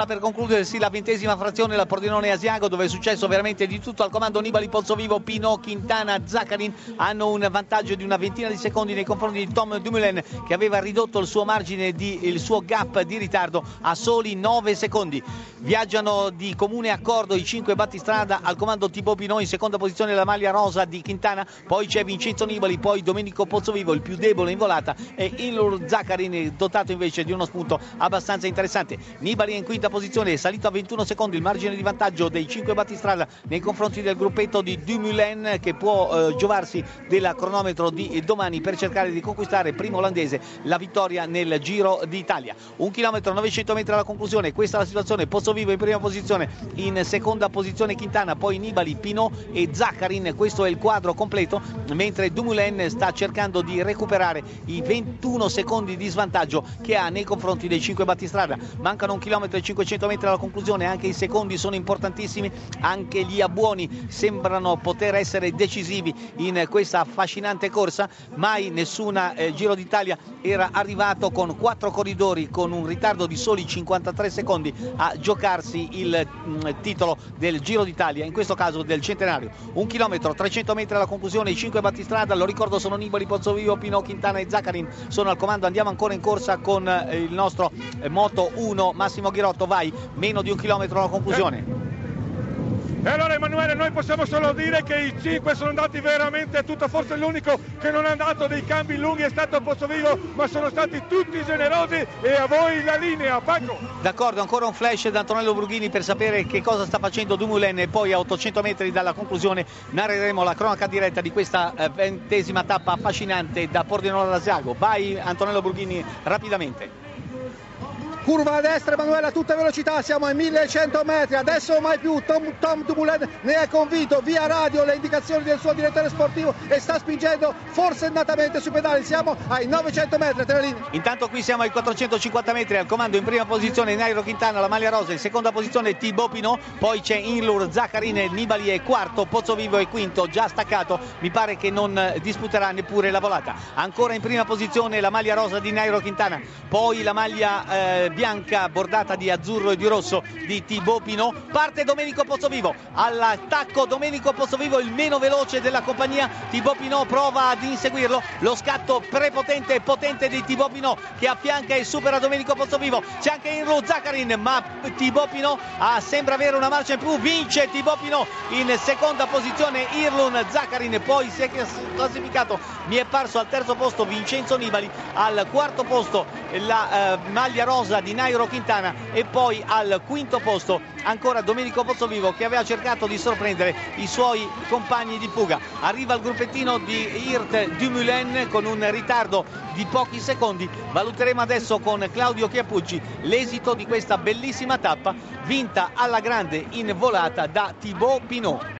Per concludersi la ventesima frazione la Pordenone Asiago dove è successo veramente di tutto al comando Nibali Pozzovivo, Pino, Quintana, Zaccarin hanno un vantaggio di una ventina di secondi nei confronti di Tom Dumoulin che aveva ridotto il suo margine, di, il suo gap di ritardo a soli 9 secondi. Viaggiano di comune accordo i 5 battistrada al comando Tipo Pino in seconda posizione la maglia rosa di Quintana, poi c'è Vincenzo Nibali, poi Domenico Pozzovivo il più debole in volata e Ilur Zaccarin dotato invece di uno spunto abbastanza interessante. Nibali è in quinta posizione, è salito a 21 secondi il margine di vantaggio dei 5 battistrada nei confronti del gruppetto di Dumoulin che può eh, giovarsi del cronometro di domani per cercare di conquistare primo olandese la vittoria nel Giro d'Italia. Un chilometro 900 metri alla conclusione, questa è la situazione, Pozzovivo in prima posizione, in seconda posizione Quintana, poi Nibali, Pinot e Zaccarin, questo è il quadro completo, mentre Dumoulin sta cercando di recuperare i 21 secondi di svantaggio che ha nei confronti dei 5 battistrada. Mancano un chilometro e 5 500 metri alla conclusione, anche i secondi sono importantissimi, anche gli abbuoni sembrano poter essere decisivi in questa affascinante corsa, mai nessun eh, Giro d'Italia era arrivato con quattro corridori con un ritardo di soli 53 secondi a giocarsi il mh, mm, titolo del Giro d'Italia, in questo caso del centenario. Un chilometro, 300 metri alla conclusione, i 5 battistrada, lo ricordo sono Nibali, Pozzovivo, Pino, Quintana e Zaccarin, sono al comando, andiamo ancora in corsa con eh, il nostro eh, Moto 1 Massimo Ghirotto vai, meno di un chilometro alla conclusione. E allora Emanuele noi possiamo solo dire che i 5 sono andati veramente a tutta, forse l'unico che non ha dato dei cambi lunghi è stato Pozzovivo, ma sono stati tutti generosi e a voi la linea, Paco. D'accordo, ancora un flash da Antonello Brughini per sapere che cosa sta facendo Dumoulin e poi a 800 metri dalla conclusione narreremo la cronaca diretta di questa eh, ventesima tappa affascinante da Pordenone all'Asiago. Vai Antonello Brughini rapidamente curva a destra Emanuele a tutta velocità siamo ai 1100 metri. Adesso mai più Tom, Tom Dumoulin ne è convinto. Via radio le indicazioni del suo direttore sportivo e sta spingendo forsennatamente sui pedali. Siamo ai 900 metri Teralini. intanto qui siamo ai 450 metri al comando in prima posizione Nairo Quintana la maglia rosa in seconda posizione Thibaut Pinot poi c'è Inlur Zaccarini Nibali è quarto Pozzovivo è quinto già staccato. Mi pare che non disputerà neppure la volata. Ancora in prima posizione la maglia rosa di Nairo Quintana poi la maglia eh, bianca bordata di azzurro e di rosso di Thibaut Pinot. Parte Domenico Pozzovivo, all'attacco Domenico Pozzovivo il meno veloce della compagnia, Thibaut Pinot prova ad inseguirlo, lo scatto prepotente e potente di Thibaut Pinot che affianca e supera Domenico Pozzovivo, c'è anche Inro Zaccarin ma Thibaut Pinot ah, sembra avere una marcia in più, vince Thibaut Pinot in seconda posizione. Irlun Zaccarin, poi si è classificato, mi è parso al terzo posto Vincenzo Nibali, al quarto posto la eh, maglia rosa di Nairo Quintana e poi al quinto posto ancora Domenico Pozzovivo che aveva cercato di sorprendere i suoi compagni di fuga. Arriva il gruppettino di Hirt Dumoulin con un ritardo di pochi secondi. Valuteremo adesso con Claudio Chiappucci l'esito di questa bellissima tappa vinta alla grande in volata da Thibaut Pinot.